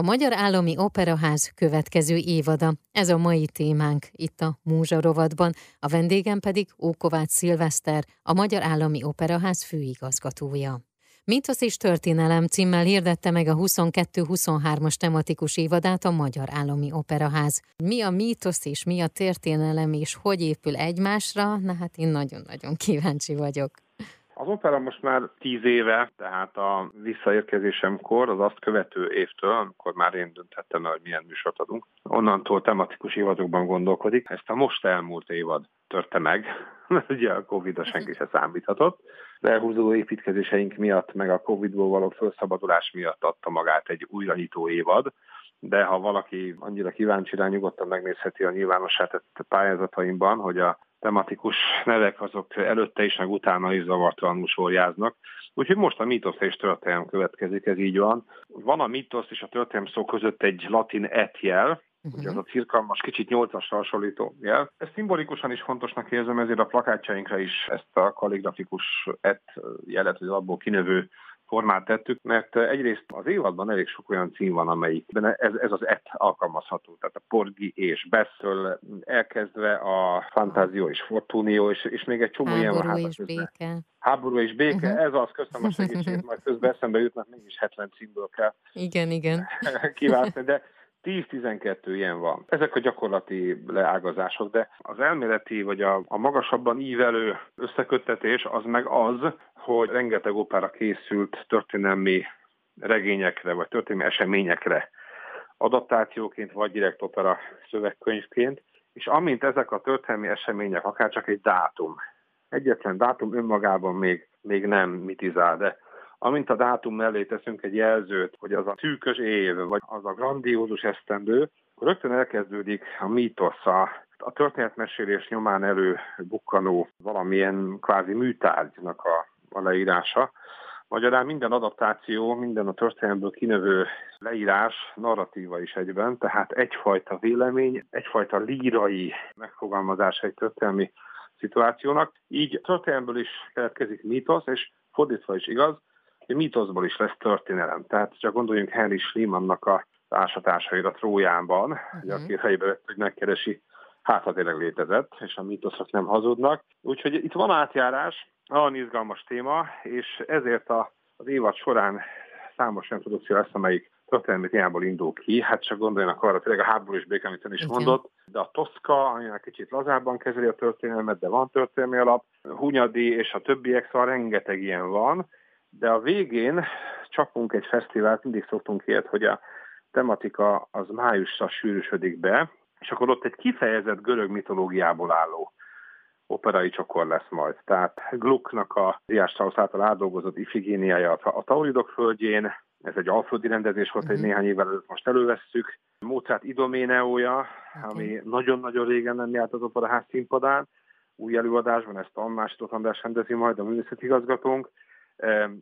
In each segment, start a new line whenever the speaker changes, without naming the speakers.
A Magyar Állami Operaház következő évada. Ez a mai témánk itt a Múzsa rovatban. A vendégem pedig Ókovács Szilveszter, a Magyar Állami Operaház főigazgatója. Mítosz és történelem címmel hirdette meg a 22-23-as tematikus évadát a Magyar Állami Operaház. Mi a mítosz és mi a történelem és hogy épül egymásra? Na hát én nagyon-nagyon kíváncsi vagyok.
Az opera most már tíz éve, tehát a visszaérkezésemkor, az azt követő évtől, amikor már én döntettem el, hogy milyen műsort adunk, onnantól tematikus évadokban gondolkodik. Ezt a most elmúlt évad törte meg, mert ugye a Covid-a senki se számíthatott. De elhúzódó építkezéseink miatt, meg a Covid-ból való felszabadulás miatt adta magát egy újranyitó évad, de ha valaki annyira kíváncsi rá, nyugodtan megnézheti a nyilvánosság pályázataimban, hogy a tematikus nevek azok előtte is, meg utána is zavartalanul sorjáznak. Úgyhogy most a mítosz és történelem következik, ez így van. Van a mítosz és a történelem szó között egy latin et jel, Uh-huh. Ugye az a cirkalmas, kicsit nyolcasra hasonlító jel. Ezt szimbolikusan is fontosnak érzem, ezért a plakátjainkra is ezt a kaligrafikus et jelet, vagy abból kinövő formát tettük, mert egyrészt az évadban elég sok olyan cím van, amelyikben ez, ez az et alkalmazható, tehát a Porgi és Beszöl elkezdve a Fantázió és Fortunio, és, és még egy csomó
Háború
ilyen van.
és béke.
Háború és béke, uh-huh. ez az, köszönöm a segítséget, majd közben eszembe jutnak, mégis 70 címből kell
igen, igen.
kiváltani, de 10-12 ilyen van. Ezek a gyakorlati leágazások, de az elméleti vagy a, a magasabban ívelő összeköttetés az meg az, hogy rengeteg opera készült történelmi regényekre vagy történelmi eseményekre adaptációként vagy direkt opera szövegkönyvként, és amint ezek a történelmi események, akár csak egy dátum, egyetlen dátum önmagában még, még nem mitizál, de amint a dátum mellé teszünk egy jelzőt, hogy az a tűkös év, vagy az a grandiózus esztendő, akkor rögtön elkezdődik a mítosz, a, a történetmesélés nyomán előbukkanó valamilyen kvázi műtárgynak a, a leírása. Magyarán minden adaptáció, minden a történelmből kinövő leírás, narratíva is egyben, tehát egyfajta vélemény, egyfajta lírai megfogalmazás egy történelmi szituációnak. Így történelmből is keletkezik mítosz, és fordítva is igaz, hogy mítoszból is lesz történelem. Tehát csak gondoljunk Henry Schliemannnak a társatásaira Trójánban, uh-huh. aki helybe hogy megkeresi, hát ha tényleg létezett, és a mítoszok nem hazudnak. Úgyhogy itt van átjárás, nagyon izgalmas téma, és ezért a, az évad során számos olyan produkció lesz, amelyik történelmi témából indul ki. Hát csak gondoljanak arra, tényleg a háború és béke, amit ön is Igen. mondott, de a Toszka, aminek kicsit lazábban kezeli a történelmet, de van történelmi alap, Hunyadi és a többiek, szóval rengeteg ilyen van, de a végén csapunk egy fesztivált, mindig szoktunk ilyet, hogy a tematika az májusra sűrűsödik be, és akkor ott egy kifejezett görög mitológiából álló operai csokor lesz majd. Tehát Glucknak a Diás Strauss által átdolgozott Ifigéniája a Tauridok földjén, ez egy alföldi rendezés volt, uh-huh. egy mhm. néhány évvel előtt most elővesszük. Mozart Idoméneója, okay. ami nagyon-nagyon régen nem járt az operaház színpadán, új előadásban, ezt a Másodot András rendezi majd, a művészeti igazgatónk.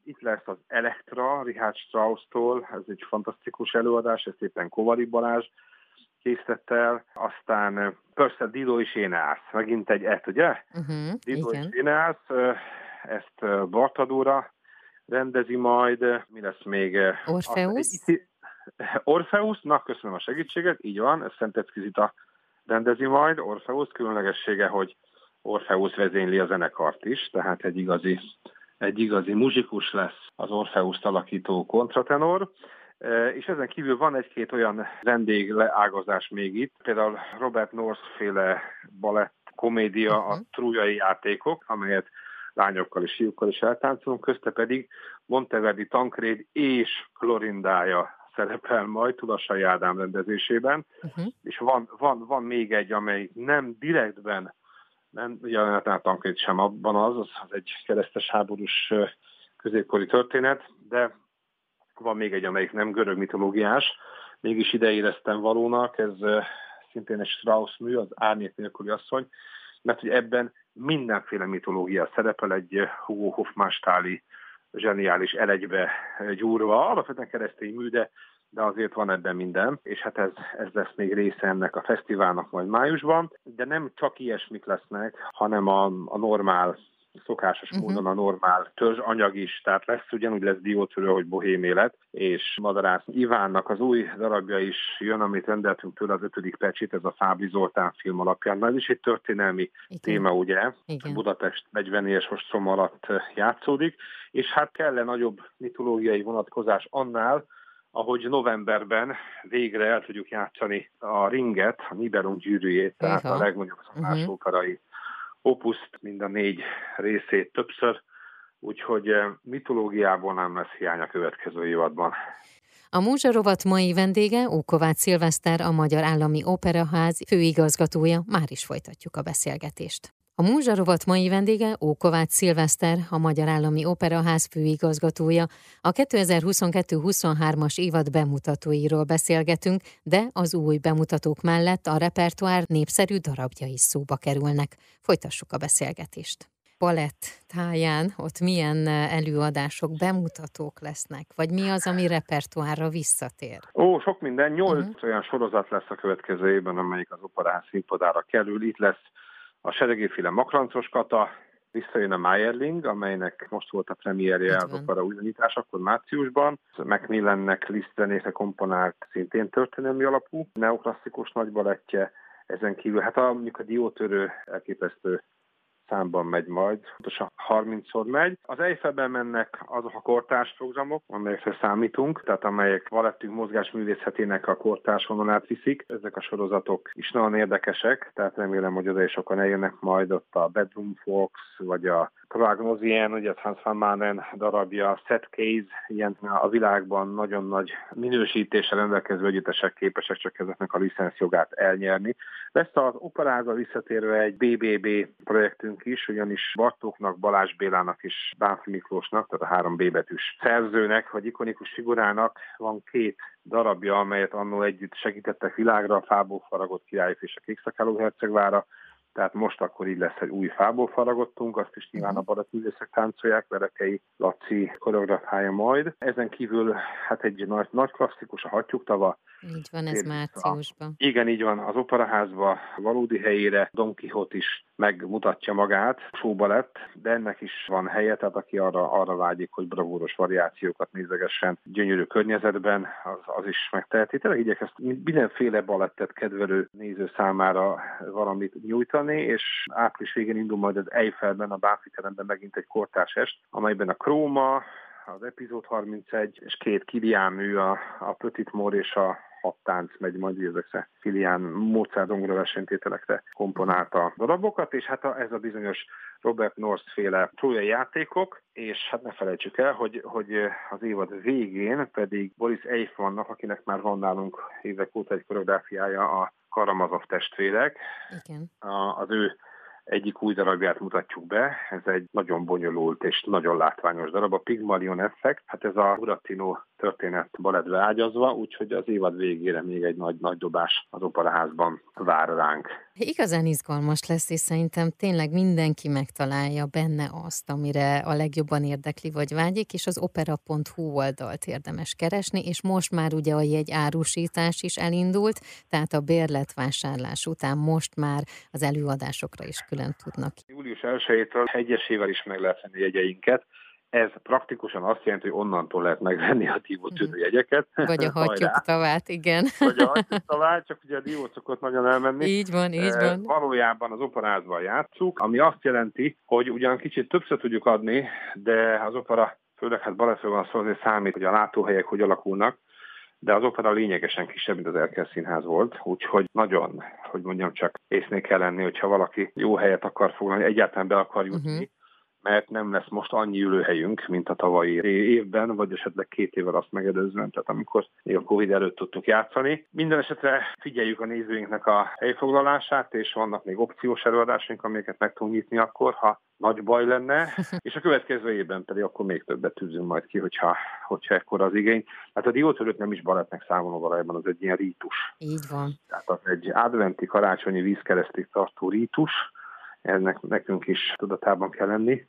Itt lesz az Elektra, Richard Strauss-tól, ez egy fantasztikus előadás, ezt éppen Kovari Balázs készítette el. Aztán persze Dido és Éneász, megint egy et, ugye? Uh-huh, Dido igen. és Éneász, ezt Bartadóra rendezi majd, mi lesz még?
Orfeusz?
Orfeusz, na köszönöm a segítséget, így van, ezt Szent Eszkizita rendezi majd. Orfeusz különlegessége, hogy Orfeusz vezényli a zenekart is, tehát egy igazi egy igazi muzsikus lesz az Orfeuszt alakító kontratenor, és ezen kívül van egy-két olyan vendég leágazás még itt, például Robert North féle balett komédia, a mhm. trújai játékok, amelyet lányokkal és fiúkkal is eltáncolunk, közte pedig Monteverdi Tankréd és Klorindája szerepel majd Tudasai Ádám rendezésében, uh-huh. és van, van, van még egy, amely nem direktben nem jelenet tankét sem abban az, az egy keresztes háborús középkori történet, de van még egy, amelyik nem görög mitológiás, mégis ide éreztem valónak, ez szintén egy Strauss mű, az Árnyék nélküli asszony, mert hogy ebben mindenféle mitológia szerepel egy Hugo Hofmannstáli zseniális elegybe gyúrva, alapvetően keresztény mű, de de azért van ebben minden, és hát ez, ez lesz még része ennek a fesztiválnak majd májusban, de nem csak ilyesmik lesznek, hanem a, a normál szokásos uh-huh. módon a normál törzs anyag is, tehát lesz ugyanúgy lesz diótörő, hogy bohém élet, és Madarász Ivánnak az új darabja is jön, amit rendeltünk tőle az ötödik pecsit, ez a Fábri Zoltán film alapján. Ez is egy történelmi Igen. téma, ugye? Igen. Budapest 40 éves ostrom alatt játszódik, és hát kell nagyobb mitológiai vonatkozás annál, ahogy novemberben végre el tudjuk játszani a ringet, a Nibelung gyűrűjét, tehát Aha. a legnagyobb szokásóperai uh-huh. Opuszt, mind a négy részét többször, úgyhogy eh, mitológiából nem lesz hiány a következő évadban.
A múzsarovat mai vendége Ókovács Szilveszter, a Magyar Állami Operaház főigazgatója. Már is folytatjuk a beszélgetést. A múzsarovat mai vendége Ókovács Szilveszter, a Magyar Állami Operaház főigazgatója. A 2022-23-as évad bemutatóiról beszélgetünk, de az új bemutatók mellett a repertoár népszerű darabja is szóba kerülnek. Folytassuk a beszélgetést. Balett táján ott milyen előadások, bemutatók lesznek? Vagy mi az, ami repertoárra visszatér?
Ó, sok minden. Nyolc uh-huh. olyan sorozat lesz a következő évben, amelyik az operán színpadára kerül. Itt lesz a seregéféle makrancos kata, visszajön a Meyerling, amelynek most volt a premierje az opera újanyítás, akkor márciusban. Macmillannek Liszt zenékre komponált, szintén történelmi alapú, neoklasszikus nagybalettje, ezen kívül, hát a, mondjuk a diótörő elképesztő számban megy majd, pontosan 30-szor megy. Az Eiffelben mennek azok a kortárs programok, amelyekre számítunk, tehát amelyek valettünk mozgásművészetének a kortárs vonalát viszik. Ezek a sorozatok is nagyon érdekesek, tehát remélem, hogy oda is sokan eljönnek majd ott a Bedroom Fox, vagy a Pragnozien, ugye Hans van Manen darabja, Set Case, ilyen a világban nagyon nagy minősítéssel rendelkező együttesek képesek csak ezeknek a licenszjogát elnyerni. Lesz az operáza visszatérve egy BBB projektünk is, ugyanis Bartóknak, Balázs Bélának és Bánfi Miklósnak, tehát a három B betűs szerzőnek, vagy ikonikus figurának van két darabja, amelyet annó együtt segítettek világra, a Fából faragott királyok és a Kékszakáló hercegvára, tehát most akkor így lesz egy új fából faragottunk, azt is nyilván a mhm. baratművészek táncolják, Verekei Laci koreografája majd. Ezen kívül hát egy nagy, nagy klasszikus, a Hattyúk tava.
Így van, ez márciusban.
Igen, így van, az operaházba valódi helyére Don Quixote is megmutatja magát, sóba lett, de ennek is van helye, tehát aki arra, arra vágyik, hogy bravúros variációkat nézegessen gyönyörű környezetben, az, az is megteheti. Tényleg igyekezt mindenféle balettet kedvelő néző számára valamit nyújtani, és április végén indul majd az Eiffelben, a Báfi teremben megint egy kortás est, amelyben a Króma, az epizód 31, és két Kilián mű, a, a Petit Mor és a hat tánc megy majd ezekre Filián Mozart zongora versenytételekre komponálta a darabokat, és hát a, ez a bizonyos Robert North féle trójai játékok, és hát ne felejtsük el, hogy, hogy az évad végén pedig Boris Eif vannak, akinek már van nálunk évek óta egy koreográfiája a Karamazov testvérek. Igen. A, az ő egyik új darabját mutatjuk be, ez egy nagyon bonyolult és nagyon látványos darab, a Pygmalion Effect, hát ez a Buratino történet balettbe ágyazva, úgyhogy az évad végére még egy nagy, nagy dobás az operaházban vár ránk.
Igazán izgalmas lesz, és szerintem tényleg mindenki megtalálja benne azt, amire a legjobban érdekli vagy vágyik, és az opera.hu oldalt érdemes keresni, és most már ugye a jegy árusítás is elindult, tehát a bérletvásárlás után most már az előadásokra is külön tudnak.
Július 1-től egyesével is meg lehet venni jegyeinket, ez praktikusan azt jelenti, hogy onnantól lehet megvenni a Divo tűnő mhm. jegyeket.
Vagy a hattyúk tavát, igen.
Vagy a hattyúk tavát, csak ugye a Divo szokott nagyon elmenni.
Így van, így van.
Valójában az operázban játszuk, ami azt jelenti, hogy ugyan kicsit többször tudjuk adni, de az opera, főleg hát balettről van szó, azért számít, hogy a látóhelyek hogy alakulnak, de az opera lényegesen kisebb, mint az Erkel Színház volt, úgyhogy nagyon, hogy mondjam, csak észnél kell lenni, hogyha valaki jó helyet akar foglalni, egyáltalán be akar jutni, uh-huh mert nem lesz most annyi ülőhelyünk, mint a tavalyi évben, vagy esetleg két évvel azt megedőzően, tehát amikor még a Covid előtt tudtuk játszani. Minden esetre figyeljük a nézőinknek a helyfoglalását, és vannak még opciós előadásaink, amiket meg tudunk nyitni akkor, ha nagy baj lenne, és a következő évben pedig akkor még többet tűzünk majd ki, hogyha, hogyha ekkor az igény. Hát a diótörőt nem is balettnek számolom valójában, az egy ilyen rítus.
Így van.
Tehát az egy adventi karácsonyi vízkeresztig tartó rítus, ennek nekünk is tudatában kell lenni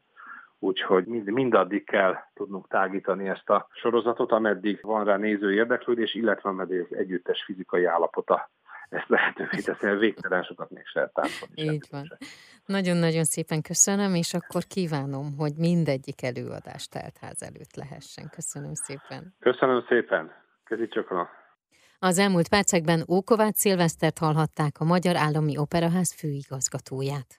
úgyhogy mind, mindaddig kell tudnunk tágítani ezt a sorozatot, ameddig van rá néző érdeklődés, illetve ameddig együttes fizikai állapota ezt lehetővé teszi, mert végtelen sokat még se táncolni.
Így van. Nagyon-nagyon szépen köszönöm, és akkor kívánom, hogy mindegyik előadás teltház előtt lehessen. Köszönöm szépen.
Köszönöm szépen. Kezi csokra.
Az elmúlt percekben Ókovács Szilvesztert hallhatták a Magyar Állami Operaház főigazgatóját.